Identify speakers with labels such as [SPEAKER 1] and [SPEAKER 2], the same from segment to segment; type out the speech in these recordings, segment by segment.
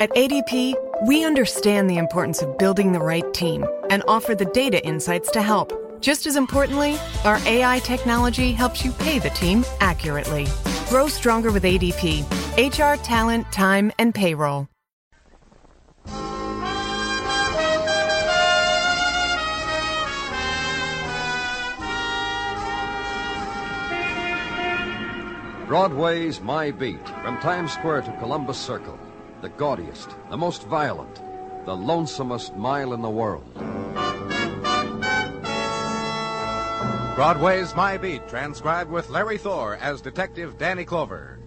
[SPEAKER 1] At ADP, we understand the importance of building the right team and offer the data insights to help. Just as importantly, our AI technology helps you pay the team accurately. Grow stronger with ADP HR, talent, time, and payroll.
[SPEAKER 2] Broadway's My Beat, from Times Square to Columbus Circle. The gaudiest, the most violent, the lonesomest mile in the world.
[SPEAKER 3] Broadway's My Beat, transcribed with Larry Thor as Detective Danny Clover.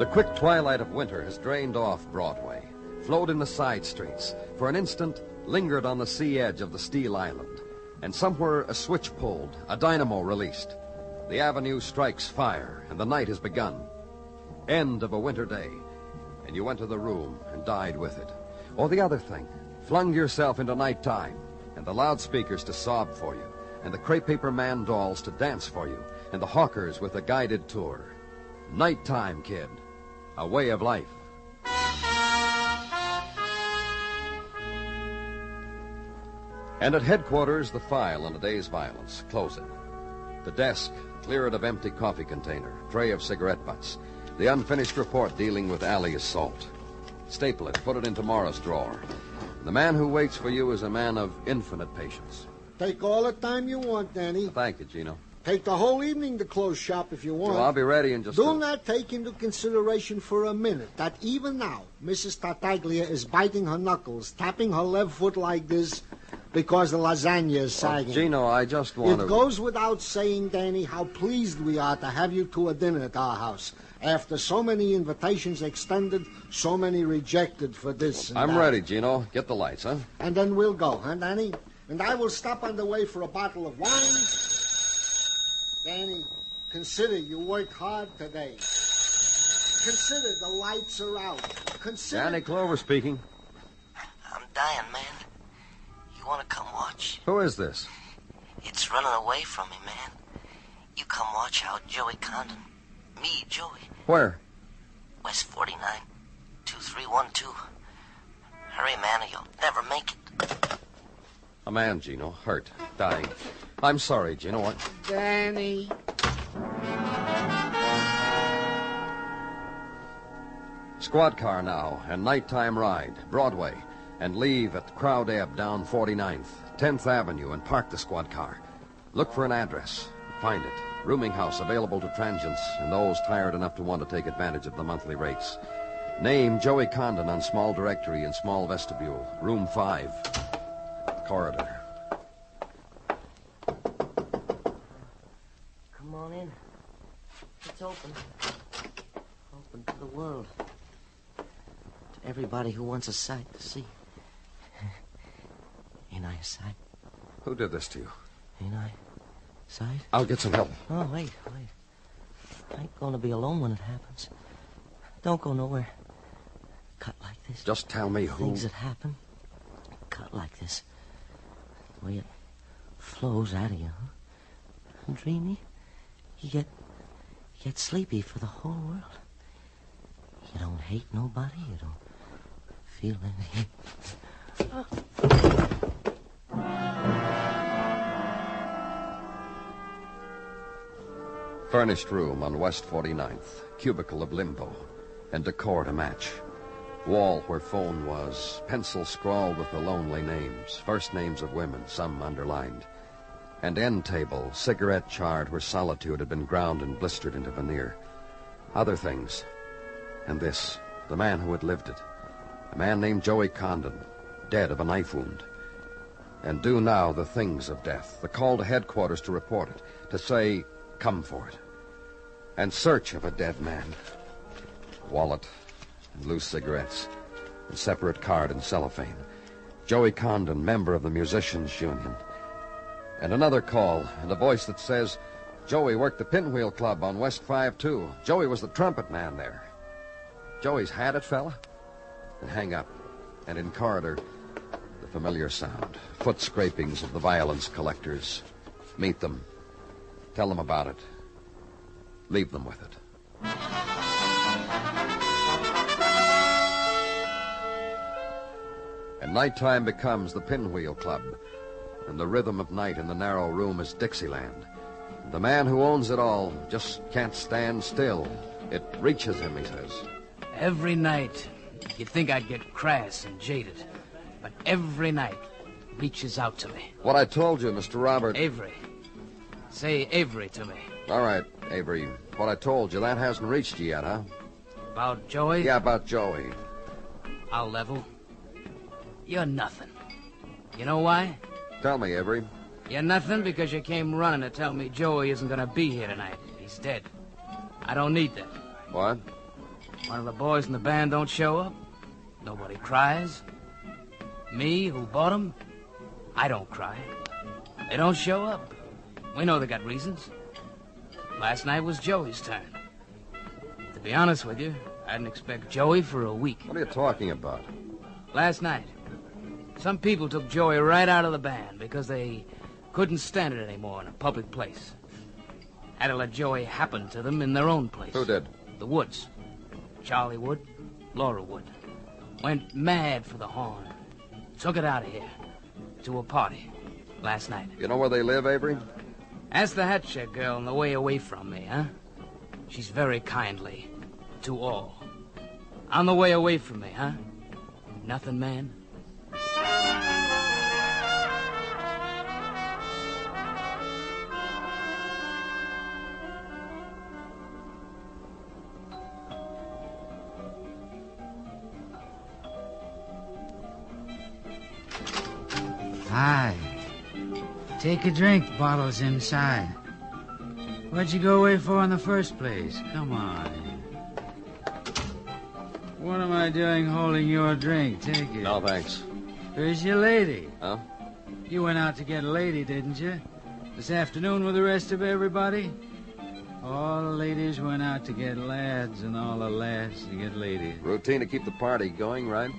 [SPEAKER 2] The quick twilight of winter has drained off Broadway, flowed in the side streets, for an instant lingered on the sea edge of the steel island, and somewhere a switch pulled, a dynamo released. The avenue strikes fire, and the night has begun. End of a winter day, and you went to the room and died with it. Or the other thing, flung yourself into nighttime, and the loudspeakers to sob for you, and the crepe paper man dolls to dance for you, and the hawkers with a guided tour. Nighttime, kid. A way of life. And at headquarters, the file on the day's violence. Close it. The desk, clear it of empty coffee container, tray of cigarette butts. The unfinished report dealing with alley assault. Staple it, put it in tomorrow's drawer. The man who waits for you is a man of infinite patience.
[SPEAKER 4] Take all the time you want, Danny.
[SPEAKER 2] Thank you, Gino.
[SPEAKER 4] Take the whole evening to close shop if you want.
[SPEAKER 2] Well, I'll be ready in just a-
[SPEAKER 4] Do
[SPEAKER 2] a...
[SPEAKER 4] not take into consideration for a minute that even now Mrs. Tartaglia is biting her knuckles, tapping her left foot like this because the lasagna is oh, sagging.
[SPEAKER 2] Oh, Gino, I just want
[SPEAKER 4] it
[SPEAKER 2] to...
[SPEAKER 4] goes without saying, Danny, how pleased we are to have you to a dinner at our house. After so many invitations extended, so many rejected for this
[SPEAKER 2] I'm
[SPEAKER 4] that.
[SPEAKER 2] ready, Gino. Get the lights, huh?
[SPEAKER 4] And then we'll go, huh, Danny? And I will stop on the way for a bottle of wine. Danny, consider you worked hard today. Consider the lights are out. Consider.
[SPEAKER 2] Danny Clover speaking.
[SPEAKER 5] Come watch?
[SPEAKER 2] Who is this?
[SPEAKER 5] It's running away from me, man. You come watch out, Joey Condon, me, Joey,
[SPEAKER 2] Where?
[SPEAKER 5] West 49, 2312. Hurry, man, or you'll never make it.
[SPEAKER 2] A man, Gino, hurt, dying. I'm sorry, Gino. I...
[SPEAKER 4] Danny.
[SPEAKER 2] Squad car now, and nighttime ride, Broadway, and leave at the Crowd Ebb down 49th, 10th Avenue, and park the squad car. Look for an address. Find it. Rooming house available to transients and those tired enough to want to take advantage of the monthly rates. Name Joey Condon on small directory in small vestibule, room 5. Corridor.
[SPEAKER 5] Come on in. It's open. Open to the world. To everybody who wants a sight to see. Ain't I a?
[SPEAKER 2] Who did this to you?
[SPEAKER 5] Ain't I? Sight?
[SPEAKER 2] I'll get some help.
[SPEAKER 5] Oh, wait, wait. I ain't gonna be alone when it happens. Don't go nowhere. Cut like this.
[SPEAKER 2] Just tell me who.
[SPEAKER 5] Things that happen. Cut like this. The way it flows out of you, huh? Dreamy. You get you get sleepy for the whole world. You don't hate nobody. You don't feel anything. Oh.
[SPEAKER 2] Furnished room on West 49th. Cubicle of limbo. And decor to match. Wall where phone was. Pencil scrawled with the lonely names. First names of women, some underlined. And end table, cigarette charred where solitude had been ground and blistered into veneer. Other things. And this, the man who had lived it. A man named Joey Condon, dead of a knife wound. and do now the things of death, the call to headquarters to report it, to say, come for it, and search of a dead man. Wallet, and loose cigarettes, and separate card and cellophane. Joey Condon, member of the Musicians Union. And another call, and a voice that says, Joey worked the Pinwheel Club on West 5-2. Joey was the trumpet man there. Joey's had it, fella? And hang up. And in corridor, the familiar sound. Foot scrapings of the violence collectors. Meet them. Tell them about it. Leave them with it. And nighttime becomes the Pinwheel Club. And the rhythm of night in the narrow room is Dixieland. The man who owns it all just can't stand still. It reaches him, he says.
[SPEAKER 6] Every night, you'd think I'd get crass and jaded. But every night reaches out to me.
[SPEAKER 2] What I told you, Mr. Robert.
[SPEAKER 6] Avery. Say Avery to me.
[SPEAKER 2] All right, Avery. What I told you, that hasn't reached you yet, huh?
[SPEAKER 6] About Joey?
[SPEAKER 2] Yeah, about Joey.
[SPEAKER 6] I'll level. You're nothing. You know why?
[SPEAKER 2] Tell me, Avery.
[SPEAKER 6] You're nothing because you came running to tell me Joey isn't going to be here tonight. He's dead. I don't need that.
[SPEAKER 2] What?
[SPEAKER 6] One of the boys in the band don't show up. Nobody cries. Me, who bought him, I don't cry. They don't show up. We know they got reasons. Last night was Joey's turn. To be honest with you, I didn't expect Joey for a week.
[SPEAKER 2] What are you talking about?
[SPEAKER 6] Last night, some people took Joey right out of the band because they couldn't stand it anymore in a public place. Had to let Joey happen to them in their own place.
[SPEAKER 2] Who did?
[SPEAKER 6] The Woods. Charlie Wood, Laura Wood. Went mad for the horn. Took it out of here. To a party. Last night.
[SPEAKER 2] You know where they live, Avery?
[SPEAKER 6] Ask the hat check girl on the way away from me, huh? She's very kindly. To all. On the way away from me, huh? Nothing, man?
[SPEAKER 7] Take a drink, bottles inside. What'd you go away for in the first place? Come on. What am I doing holding your drink? Take it.
[SPEAKER 2] No, thanks.
[SPEAKER 7] Where's your lady?
[SPEAKER 2] Huh?
[SPEAKER 7] You went out to get a lady, didn't you? This afternoon with the rest of everybody? All the ladies went out to get lads, and all the lads to get ladies.
[SPEAKER 2] Routine to keep the party going, right?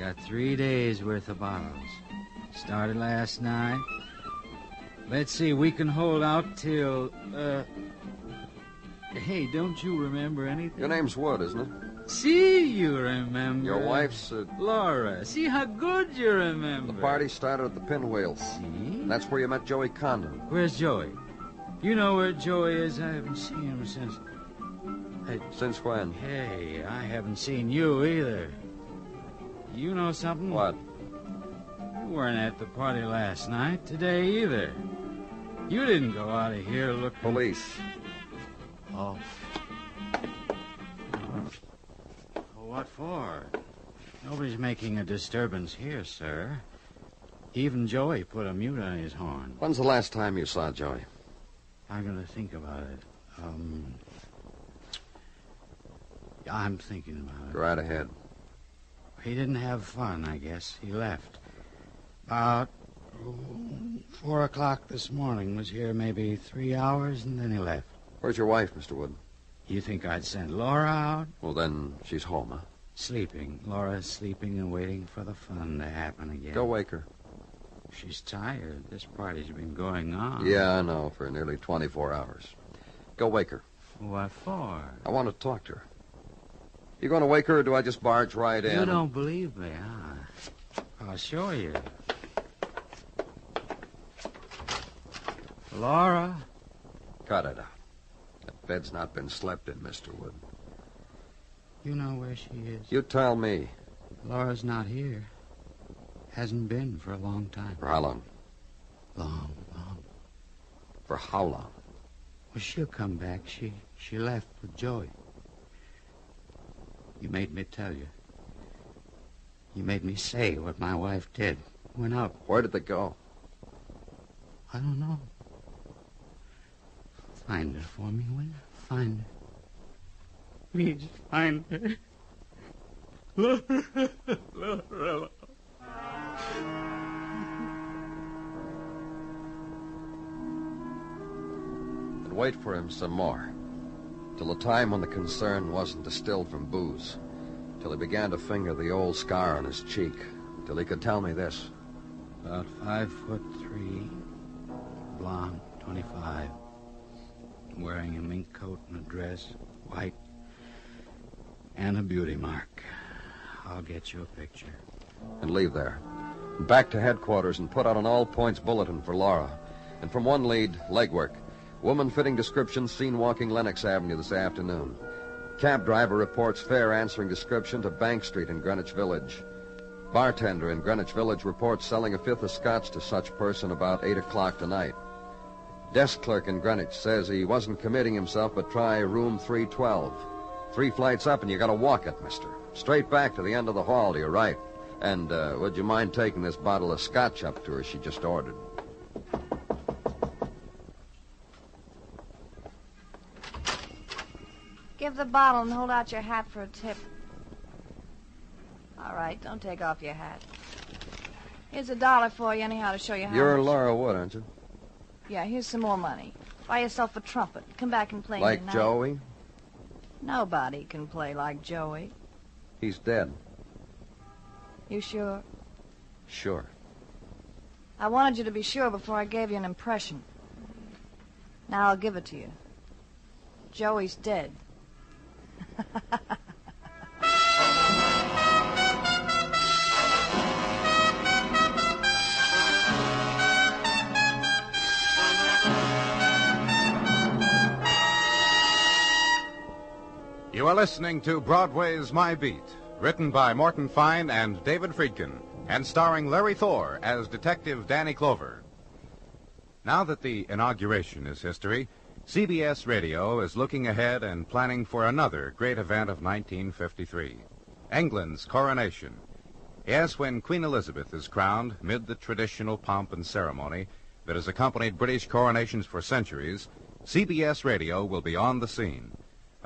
[SPEAKER 7] Got three days worth of bottles. Started last night. Let's see, we can hold out till, uh. Hey, don't you remember anything?
[SPEAKER 2] Your name's Wood, isn't it?
[SPEAKER 7] See, you remember.
[SPEAKER 2] Your wife's, uh,
[SPEAKER 7] Laura. See how good you remember.
[SPEAKER 2] The party started at the Pinwheel.
[SPEAKER 7] See?
[SPEAKER 2] That's where you met Joey Condon.
[SPEAKER 7] Where's Joey? You know where Joey is? I haven't seen him since. Hey,
[SPEAKER 2] Since when?
[SPEAKER 7] hey, I haven't seen you either. You know something?
[SPEAKER 2] What?
[SPEAKER 7] Weren't at the party last night, today either. You didn't go out of here looking.
[SPEAKER 2] Police.
[SPEAKER 7] Oh. What for? Nobody's making a disturbance here, sir. Even Joey put a mute on his horn.
[SPEAKER 2] When's the last time you saw Joey?
[SPEAKER 7] I'm going to think about it. Um. I'm thinking about it.
[SPEAKER 2] Go right ahead.
[SPEAKER 7] He didn't have fun, I guess. He left. About four o'clock this morning. Was here maybe three hours, and then he left.
[SPEAKER 2] Where's your wife, Mr. Wood?
[SPEAKER 7] You think I'd send Laura out?
[SPEAKER 2] Well, then she's home, huh?
[SPEAKER 7] Sleeping. Laura's sleeping and waiting for the fun to happen again.
[SPEAKER 2] Go wake her.
[SPEAKER 7] She's tired. This party's been going on.
[SPEAKER 2] Yeah, I know, for nearly 24 hours. Go wake her.
[SPEAKER 7] What for?
[SPEAKER 2] I want to talk to her. You going to wake her, or do I just barge right in?
[SPEAKER 7] You don't believe me, huh? I'll show you. Laura?
[SPEAKER 2] Cut it out. That bed's not been slept in, Mr. Wood.
[SPEAKER 7] You know where she is.
[SPEAKER 2] You tell me.
[SPEAKER 7] Laura's not here. Hasn't been for a long time.
[SPEAKER 2] For how long?
[SPEAKER 7] Long, long.
[SPEAKER 2] For how long?
[SPEAKER 7] Well, she'll come back. She she left with Joey. You made me tell you. You made me say what my wife did. Went up.
[SPEAKER 2] Where did they go?
[SPEAKER 7] I don't know. Find her for me, will you? Find her. Please, find her. Lorella.
[SPEAKER 2] And wait for him some more. Till the time when the concern wasn't distilled from booze. Till he began to finger the old scar on his cheek. Till he could tell me this.
[SPEAKER 7] About five foot three. Blonde, 25. Wearing a mink coat and a dress. White. And a beauty mark. I'll get you a picture.
[SPEAKER 2] And leave there. Back to headquarters and put out an all points bulletin for Laura. And from one lead, legwork. Woman fitting description seen walking Lenox Avenue this afternoon. Cab driver reports fare answering description to Bank Street in Greenwich Village. Bartender in Greenwich Village reports selling a fifth of scotch to such person about 8 o'clock tonight. Desk clerk in Greenwich says he wasn't committing himself, but try room 312. Three flights up, and you gotta walk it, mister. Straight back to the end of the hall to your right. And uh, would you mind taking this bottle of scotch up to her she just ordered?
[SPEAKER 8] Give the bottle and hold out your hat for a tip. All right, don't take off your hat. Here's a dollar for you, anyhow, to show you how.
[SPEAKER 2] You're
[SPEAKER 8] much.
[SPEAKER 2] Laura Wood, aren't you?
[SPEAKER 8] Yeah, here's some more money. Buy yourself a trumpet. Come back and play
[SPEAKER 2] Like
[SPEAKER 8] tonight.
[SPEAKER 2] Joey?
[SPEAKER 8] Nobody can play like Joey.
[SPEAKER 2] He's dead.
[SPEAKER 8] You sure?
[SPEAKER 2] Sure.
[SPEAKER 8] I wanted you to be sure before I gave you an impression. Now I'll give it to you. Joey's dead.
[SPEAKER 3] You are listening to Broadway's My Beat, written by Morton Fine and David Friedkin, and starring Larry Thor as Detective Danny Clover. Now that the inauguration is history, CBS Radio is looking ahead and planning for another great event of 1953 England's coronation. Yes, when Queen Elizabeth is crowned, mid the traditional pomp and ceremony that has accompanied British coronations for centuries, CBS Radio will be on the scene.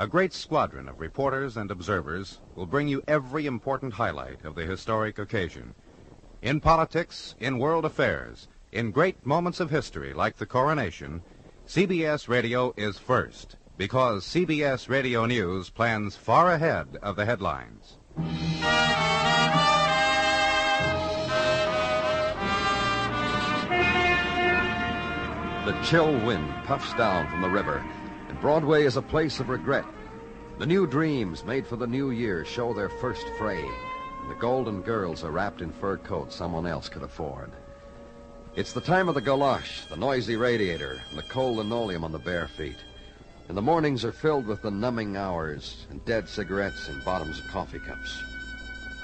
[SPEAKER 3] A great squadron of reporters and observers will bring you every important highlight of the historic occasion. In politics, in world affairs, in great moments of history like the coronation, CBS Radio is first because CBS Radio News plans far ahead of the headlines.
[SPEAKER 2] The chill wind puffs down from the river, Broadway is a place of regret. The new dreams made for the new year show their first fray, and the golden girls are wrapped in fur coats someone else could afford. It's the time of the galosh, the noisy radiator, and the cold linoleum on the bare feet. And the mornings are filled with the numbing hours and dead cigarettes in bottoms of coffee cups.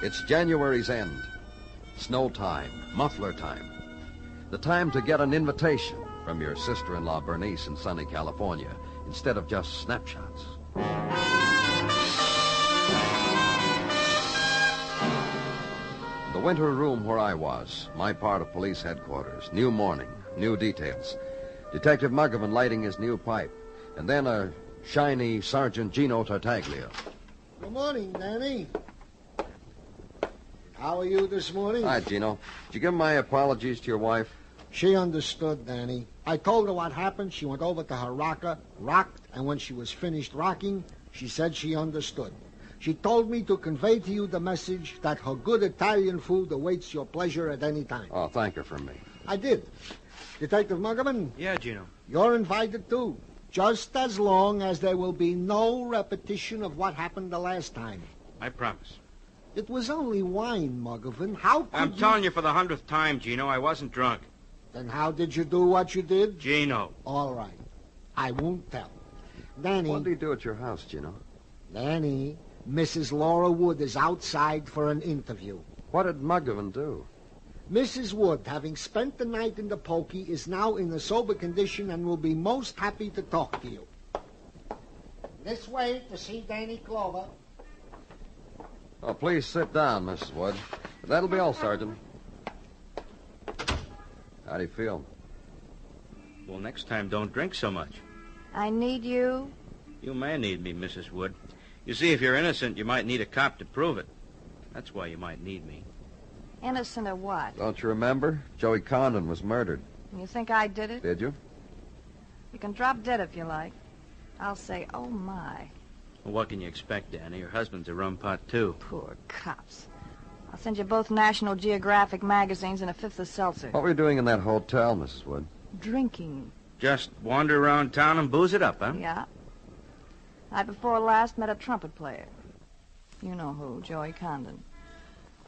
[SPEAKER 2] It's January's end. Snow time, muffler time. The time to get an invitation from your sister-in-law Bernice in sunny California instead of just snapshots. The winter room where I was, my part of police headquarters, new morning, new details. Detective Muggavan lighting his new pipe, and then a shiny Sergeant Gino Tartaglia.
[SPEAKER 4] Good morning, Danny. How are you this morning?
[SPEAKER 2] Hi, Gino. Did you give my apologies to your wife?
[SPEAKER 4] She understood, Danny. I told her what happened. She went over to her rocker, rocked, and when she was finished rocking, she said she understood. She told me to convey to you the message that her good Italian food awaits your pleasure at any time.
[SPEAKER 2] Oh, thank her for me.
[SPEAKER 4] I did. Detective Muggavan,
[SPEAKER 7] Yeah, Gino.
[SPEAKER 4] you're invited too. Just as long as there will be no repetition of what happened the last time.
[SPEAKER 9] I promise.
[SPEAKER 4] It was only wine, Muggavan. How could
[SPEAKER 9] I'm
[SPEAKER 4] you...
[SPEAKER 9] telling you for the hundredth time, Gino, I wasn't drunk.
[SPEAKER 4] Then how did you do what you did?
[SPEAKER 9] Gino.
[SPEAKER 4] All right. I won't tell. Danny,
[SPEAKER 2] What did he do at your house, Gino?
[SPEAKER 4] Danny, Mrs. Laura Wood is outside for an interview.
[SPEAKER 2] What did Muggavan do?
[SPEAKER 4] Mrs. Wood, having spent the night in the pokey, is now in a sober condition and will be most happy to talk to you. This way to see Danny Clover.
[SPEAKER 2] Oh, please sit down, Mrs. Wood. That'll be all, Sergeant. How do you feel?
[SPEAKER 9] Well, next time, don't drink so much.
[SPEAKER 8] I need you.
[SPEAKER 9] You may need me, Mrs. Wood. You see, if you're innocent, you might need a cop to prove it. That's why you might need me.
[SPEAKER 8] Innocent of what?
[SPEAKER 2] Don't you remember? Joey Condon was murdered.
[SPEAKER 8] You think I did it?
[SPEAKER 2] Did you?
[SPEAKER 8] You can drop dead if you like. I'll say, oh my.
[SPEAKER 9] Well, what can you expect, Danny? Your husband's a rum pot, too.
[SPEAKER 8] Poor cops. I'll send you both National Geographic magazines and a fifth of seltzer.
[SPEAKER 2] What were you doing in that hotel, Mrs. Wood?
[SPEAKER 8] Drinking.
[SPEAKER 9] Just wander around town and booze it up, huh?
[SPEAKER 8] Yeah. Night before last, met a trumpet player. You know who, Joey Condon.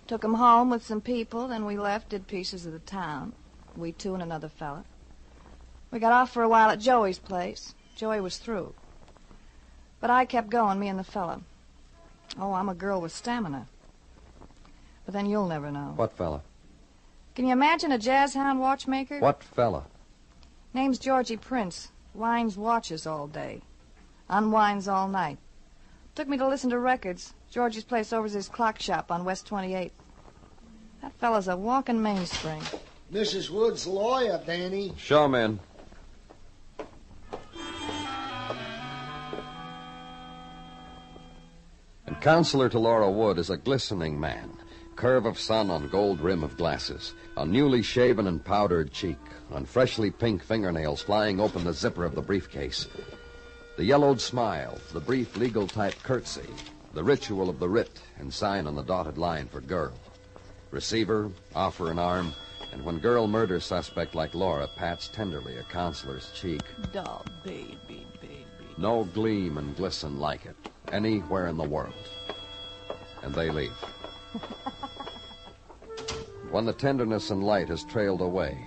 [SPEAKER 8] Took him home with some people, then we left, did pieces of the town. We two and another fella. We got off for a while at Joey's place. Joey was through. But I kept going, me and the fella. Oh, I'm a girl with stamina. But then you'll never know.
[SPEAKER 2] What fella?
[SPEAKER 8] Can you imagine a jazz hound watchmaker?
[SPEAKER 2] What fella?
[SPEAKER 8] Name's Georgie Prince. Winds watches all day. Unwinds all night. Took me to listen to records. Georgie's place over's his clock shop on West 28th. That fella's a walking mainspring.
[SPEAKER 4] Mrs. Wood's lawyer, Danny.
[SPEAKER 2] Show him in. And counselor to Laura Wood is a glistening man, curve of sun on gold rim of glasses, on newly shaven and powdered cheek, on freshly pink fingernails flying open the zipper of the briefcase. The yellowed smile, the brief legal type curtsy, the ritual of the writ and sign on the dotted line for girl. Receiver, offer an arm, and when girl murder suspect like Laura pats tenderly a counselor's cheek,
[SPEAKER 8] Doll, baby, baby.
[SPEAKER 2] no gleam and glisten like it anywhere in the world. And they leave. when the tenderness and light has trailed away,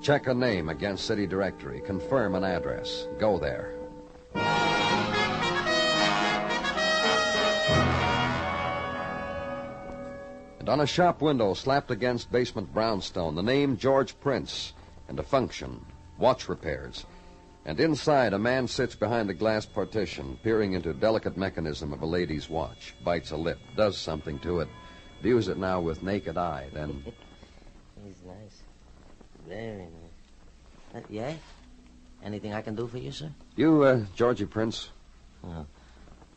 [SPEAKER 2] check a name against city directory, confirm an address, go there. And on a shop window slapped against basement brownstone, the name George Prince and a function, watch repairs. And inside, a man sits behind a glass partition, peering into delicate mechanism of a lady's watch, bites a lip, does something to it, views it now with naked eye, then
[SPEAKER 5] He's nice. Very nice. Uh, yeah? Anything I can do for you, sir?
[SPEAKER 2] You, uh, Georgie Prince,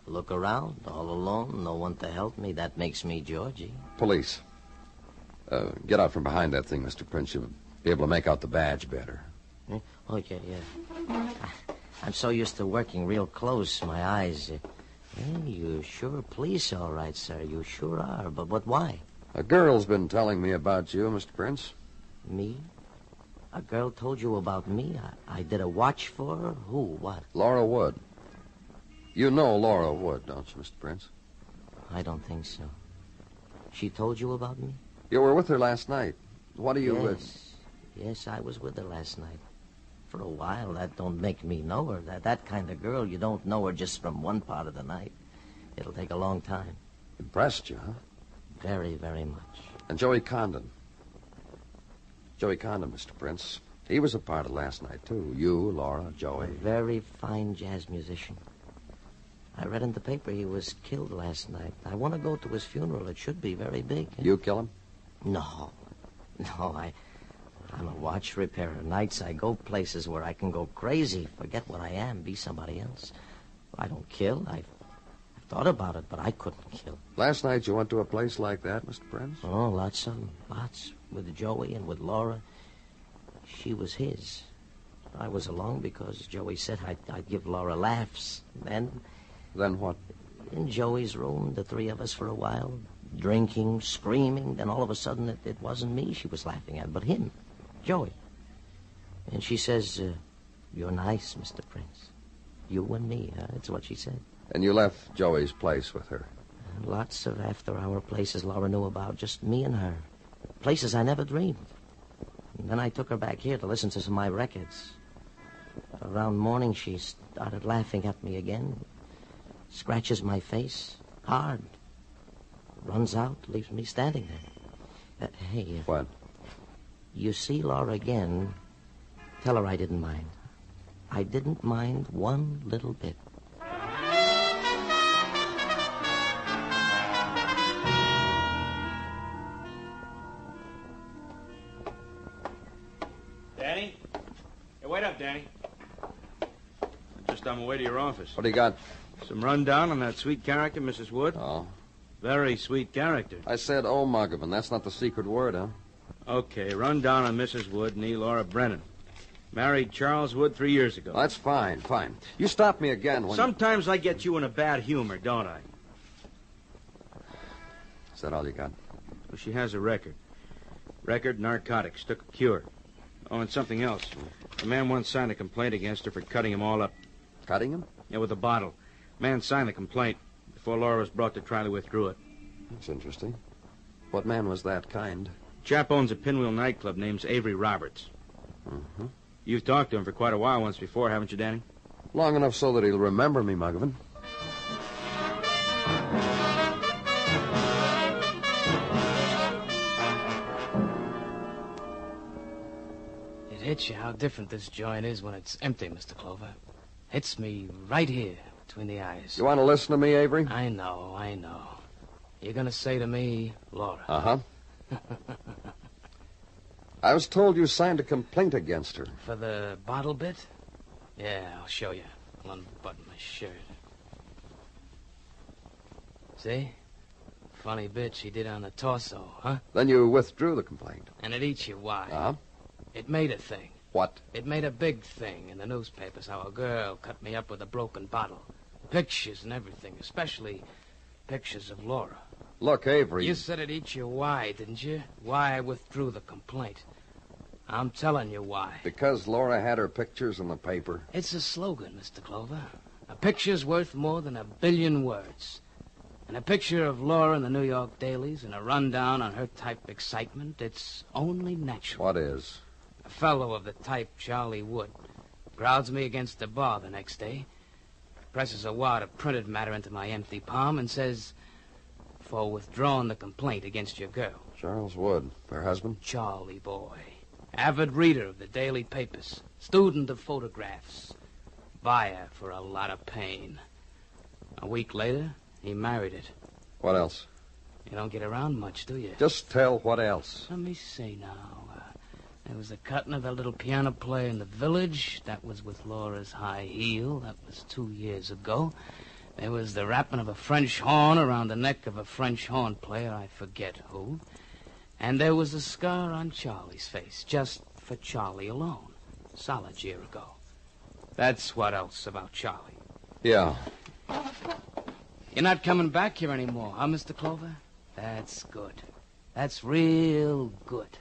[SPEAKER 5] Look around, all alone, no one to help me. That makes me Georgie.
[SPEAKER 2] police. Uh, get out from behind that thing, Mr. Prince. You'll be able to make out the badge better.
[SPEAKER 5] Eh? Oh, yeah, yeah. I- I'm so used to working real close, my eyes. Uh, you sure police, all right, sir. You sure are. But, but why?
[SPEAKER 2] A girl's been telling me about you, Mr. Prince.
[SPEAKER 5] Me? A girl told you about me? I, I did a watch for her? Who? What?
[SPEAKER 2] Laura Wood. You know Laura Wood, don't you, Mr. Prince?
[SPEAKER 5] I don't think so. She told you about me?
[SPEAKER 2] You were with her last night. What are you...
[SPEAKER 5] Yes. Yes, I was with her last night. For a while, that don't make me know her. That that kind of girl, you don't know her just from one part of the night. It'll take a long time.
[SPEAKER 2] impressed you, huh?
[SPEAKER 5] Very, very much.
[SPEAKER 2] And Joey Condon. Joey Condon, Mr. Prince. He was a part of last night, too. You, Laura, Joey.
[SPEAKER 5] A very fine jazz musician. I read in the paper he was killed last night. I want to go to his funeral. It should be very big.
[SPEAKER 2] You kill him?
[SPEAKER 5] No. No, I. I'm a watch repairer. Nights I go places where I can go crazy, forget what I am, be somebody else. I don't kill. I've, I've thought about it, but I couldn't kill.
[SPEAKER 2] Last night you went to a place like that, Mr. Prince?
[SPEAKER 5] Oh, lots of 'em. Lots. With Joey and with Laura. She was his. I was along because Joey said I'd, I'd give Laura laughs. Then,
[SPEAKER 2] Then what?
[SPEAKER 5] in Joey's room, the three of us for a while, drinking, screaming. Then all of a sudden, it, it wasn't me she was laughing at, but him, Joey. And she says, uh, You're nice, Mr. Prince. You and me, huh? That's what she said.
[SPEAKER 2] And you left Joey's place with her.
[SPEAKER 5] Lots of after hour places Laura knew about, just me and her. Places I never dreamed. And then I took her back here to listen to some of my records. Around morning, she started laughing at me again. Scratches my face, hard. Runs out, leaves me standing there. Uh, hey, uh,
[SPEAKER 2] What?
[SPEAKER 5] You see Laura again, tell her I didn't mind. I didn't mind one little bit.
[SPEAKER 9] Danny? Hey, wait up, Danny. Just on my way to your office.
[SPEAKER 2] What do you got?
[SPEAKER 9] Some rundown on that sweet character, Mrs. Wood.
[SPEAKER 2] Oh.
[SPEAKER 9] Very sweet character.
[SPEAKER 2] I said oh, Muggavan. That's not the secret word, huh?
[SPEAKER 9] Okay, rundown on Mrs. Wood, nee Laura Brennan. Married Charles Wood three years ago.
[SPEAKER 2] That's fine, fine. You stop me again when.
[SPEAKER 9] Sometimes I get you in a bad humor, don't I?
[SPEAKER 2] Is that all you got?
[SPEAKER 9] Well, she has a record. Record, narcotics, took a cure. Oh, and something else. A man once signed a complaint against her for cutting him all up.
[SPEAKER 2] Cutting him?
[SPEAKER 9] Yeah, with a bottle. Man signed the complaint. Before Laura was brought to trial, he withdrew it.
[SPEAKER 2] That's interesting. What man was that kind?
[SPEAKER 9] Chap owns a pinwheel nightclub named Avery Roberts.
[SPEAKER 2] Mm-hmm.
[SPEAKER 9] You've talked to him for quite a while once before, haven't you, Danny?
[SPEAKER 2] Long enough so that he'll remember me, Muggavan.
[SPEAKER 6] It hits you how different this joint is when it's empty, Mr. Clover. Hits me right here between the eyes.
[SPEAKER 2] You want to listen to me, Avery?
[SPEAKER 6] I know, I know. You're gonna say to me, Laura.
[SPEAKER 2] Uh huh. I was told you signed a complaint against her.
[SPEAKER 6] For the bottle bit? Yeah, I'll show you. I'll unbutton my shirt. See? Funny bit she did on the torso, huh?
[SPEAKER 2] Then you withdrew the complaint.
[SPEAKER 6] And it eats you why?
[SPEAKER 2] Uh huh.
[SPEAKER 6] It made a thing.
[SPEAKER 2] What?
[SPEAKER 6] It made a big thing in the newspapers how a girl cut me up with a broken bottle. Pictures and everything, especially pictures of Laura.
[SPEAKER 2] Look, Avery.
[SPEAKER 6] You said it eats you why, didn't you? Why I withdrew the complaint. I'm telling you why.
[SPEAKER 2] Because Laura had her pictures in the paper.
[SPEAKER 6] It's a slogan, Mr. Clover. A picture's worth more than a billion words. And a picture of Laura in the New York dailies and a rundown on her type excitement, it's only natural.
[SPEAKER 2] What is?
[SPEAKER 6] A fellow of the type Charlie Wood crowds me against the bar the next day, presses a wad of printed matter into my empty palm, and says, For withdrawing the complaint against your girl.
[SPEAKER 2] Charles Wood, her husband?
[SPEAKER 6] Charlie boy. Avid reader of the daily papers, student of photographs, buyer for a lot of pain. A week later, he married it.
[SPEAKER 2] What else?
[SPEAKER 6] You don't get around much, do you?
[SPEAKER 2] Just tell what else.
[SPEAKER 6] Let me see now. Uh, there was the cutting of that little piano player in the village. That was with Laura's high heel. That was two years ago. There was the wrapping of a French horn around the neck of a French horn player, I forget who. And there was a scar on Charlie's face, just for Charlie alone, solid year ago. That's what else about Charlie.
[SPEAKER 2] Yeah.
[SPEAKER 6] You're not coming back here anymore, huh, Mr. Clover? That's good. That's real good.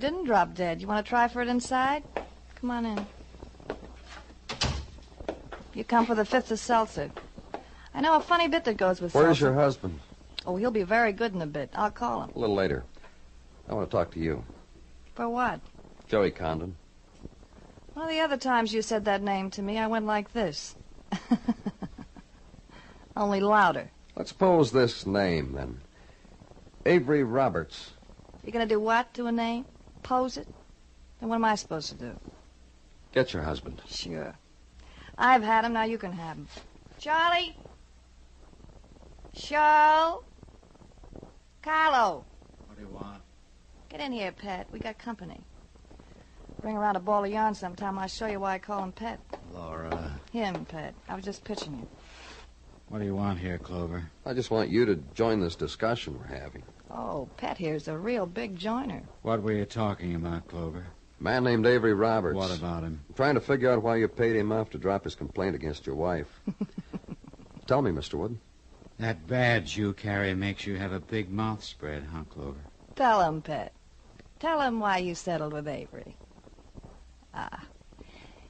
[SPEAKER 8] Didn't drop dead. You want to try for it inside? Come on in. You come for the fifth of seltzer. I know a funny bit that goes with
[SPEAKER 2] Where's
[SPEAKER 8] seltzer.
[SPEAKER 2] your husband?
[SPEAKER 8] Oh, he'll be very good in a bit. I'll call him.
[SPEAKER 2] A little later. I want to talk to you.
[SPEAKER 8] For what?
[SPEAKER 2] Joey Condon.
[SPEAKER 8] One of the other times you said that name to me, I went like this. Only louder.
[SPEAKER 2] Let's pose this name, then. Avery Roberts.
[SPEAKER 8] You're gonna do what to a name? Pose it? Then what am I supposed to do?
[SPEAKER 2] Get your husband.
[SPEAKER 8] Sure. I've had him, now you can have him. Charlie? Charles? Carlo?
[SPEAKER 7] What do you want?
[SPEAKER 8] Get in here, Pet. We got company. Bring around a ball of yarn sometime. I'll show you why I call him Pet.
[SPEAKER 7] Laura.
[SPEAKER 8] Him, Pet. I was just pitching you.
[SPEAKER 7] What do you want here, Clover?
[SPEAKER 2] I just want you to join this discussion we're having.
[SPEAKER 8] Oh, Pet here's a real big joiner.
[SPEAKER 7] What were you talking about, Clover?
[SPEAKER 2] A man named Avery Roberts.
[SPEAKER 7] What about him?
[SPEAKER 2] I'm trying to figure out why you paid him off to drop his complaint against your wife. Tell me, Mr. Wood.
[SPEAKER 7] That badge you carry makes you have a big mouth spread, huh, Clover?
[SPEAKER 8] Tell him, Pet. Tell him why you settled with Avery. Ah.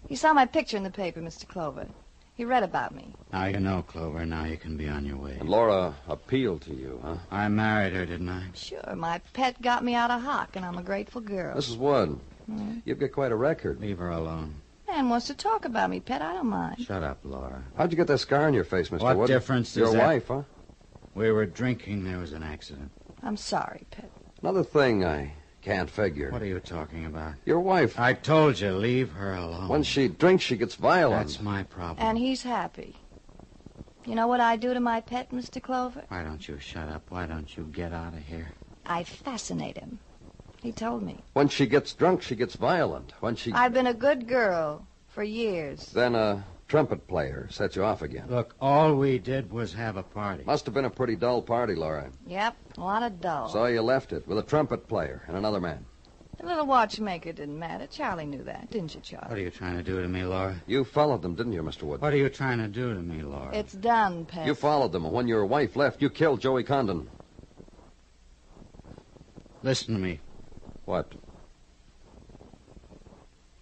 [SPEAKER 8] You saw my picture in the paper, Mr. Clover. He read about me.
[SPEAKER 7] Now you know, Clover. Now you can be on your way.
[SPEAKER 2] And Laura appealed to you, huh?
[SPEAKER 7] I married her, didn't I?
[SPEAKER 8] Sure, my pet got me out of hock, and I'm a grateful girl.
[SPEAKER 2] Mrs. Wood,
[SPEAKER 8] Hmm?
[SPEAKER 2] you've got quite a record.
[SPEAKER 7] Leave her alone.
[SPEAKER 8] Man wants to talk about me, Pet. I don't mind.
[SPEAKER 7] Shut up, Laura.
[SPEAKER 2] How'd you get that scar on your face, Mr.
[SPEAKER 7] What
[SPEAKER 2] Wood?
[SPEAKER 7] difference does
[SPEAKER 2] Your
[SPEAKER 7] that-
[SPEAKER 2] wife, huh?
[SPEAKER 7] We were drinking. There was an accident.
[SPEAKER 8] I'm sorry, Pet.
[SPEAKER 2] Another thing I can't figure.
[SPEAKER 7] What are you talking about?
[SPEAKER 2] Your wife.
[SPEAKER 7] I told you, leave her alone.
[SPEAKER 2] When she drinks, she gets violent.
[SPEAKER 7] That's my problem.
[SPEAKER 8] And he's happy. You know what I do to my pet, Mr. Clover?
[SPEAKER 7] Why don't you shut up? Why don't you get out of here?
[SPEAKER 8] I fascinate him. He told me.
[SPEAKER 2] When she gets drunk, she gets violent. When she.
[SPEAKER 8] I've been a good girl for years.
[SPEAKER 2] Then a trumpet player set you off again.
[SPEAKER 7] Look, all we did was have a party.
[SPEAKER 2] Must have been a pretty dull party, Laura.
[SPEAKER 8] Yep, a lot of dull.
[SPEAKER 2] So you left it with a trumpet player and another man.
[SPEAKER 8] The little watchmaker didn't matter. Charlie knew that, didn't you, Charlie?
[SPEAKER 7] What are you trying to do to me, Laura?
[SPEAKER 2] You followed them, didn't you, Mr. Wood?
[SPEAKER 7] What are you trying to do to me, Laura?
[SPEAKER 8] It's done, Pet.
[SPEAKER 2] You followed them, and when your wife left, you killed Joey Condon.
[SPEAKER 7] Listen to me.
[SPEAKER 2] What?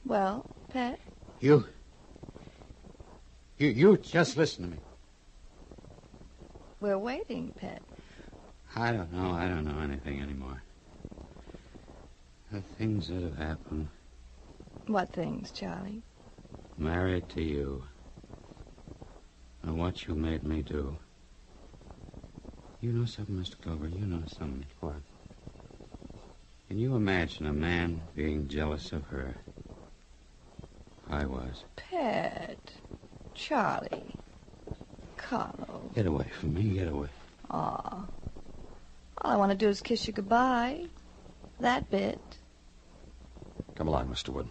[SPEAKER 8] Well, Pet,
[SPEAKER 7] You. You, you just listen to me.
[SPEAKER 8] we're waiting, Pet.
[SPEAKER 7] I don't know. I don't know anything anymore. The things that have happened.
[SPEAKER 8] What things, Charlie?
[SPEAKER 7] Married to you. And what you made me do. You know something, Mr. Clover? You know something.
[SPEAKER 2] What?
[SPEAKER 7] Can you imagine a man being jealous of her? I was.
[SPEAKER 8] Pet. Charlie. Carlo.
[SPEAKER 7] Get away from me. Get away.
[SPEAKER 8] Aw. All I want to do is kiss you goodbye. That bit.
[SPEAKER 2] Come along, Mr. Wood.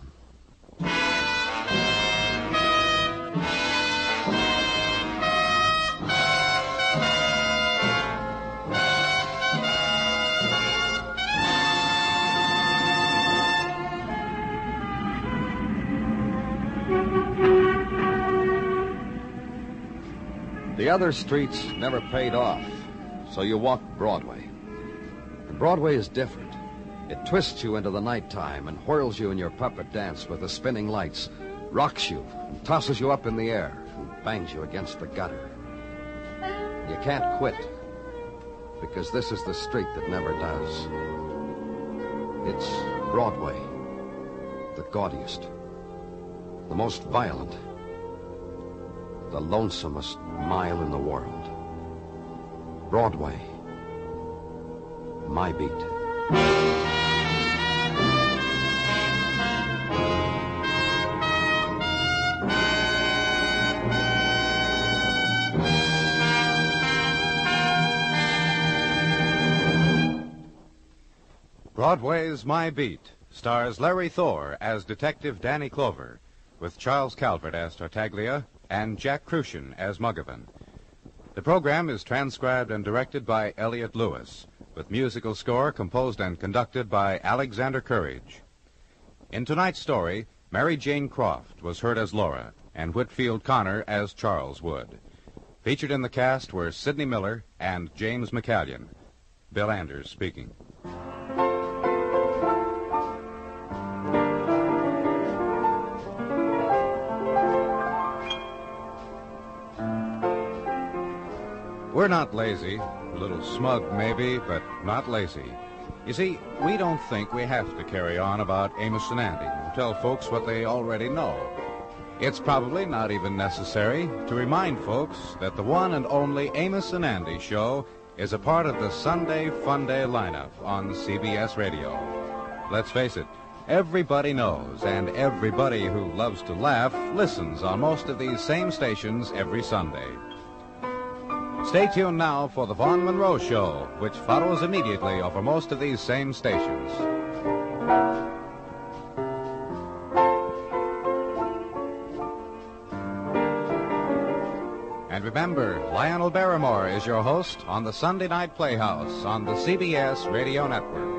[SPEAKER 2] The other streets never paid off, so you walk Broadway. And Broadway is different. It twists you into the nighttime and whirls you in your puppet dance with the spinning lights, rocks you, and tosses you up in the air, and bangs you against the gutter. You can't quit, because this is the street that never does. It's Broadway, the gaudiest, the most violent, the lonesomest mile in the world. Broadway, my beat.
[SPEAKER 3] Broadway's My Beat stars Larry Thor as Detective Danny Clover, with Charles Calvert as Tartaglia and Jack Kruschen as Muggavan. The program is transcribed and directed by Elliott Lewis, with musical score composed and conducted by Alexander Courage. In tonight's story, Mary Jane Croft was heard as Laura and Whitfield Connor as Charles Wood. Featured in the cast were Sidney Miller and James McCallion. Bill Anders speaking. We're not lazy. A little smug, maybe, but not lazy. You see, we don't think we have to carry on about Amos and Andy and tell folks what they already know. It's probably not even necessary to remind folks that the one and only Amos and Andy show is a part of the Sunday Fun Day lineup on CBS Radio. Let's face it, everybody knows, and everybody who loves to laugh listens on most of these same stations every Sunday. Stay tuned now for the Vaughn Monroe Show, which follows immediately over most of these same stations. And remember, Lionel Barrymore is your host on the Sunday Night Playhouse on the CBS Radio Network.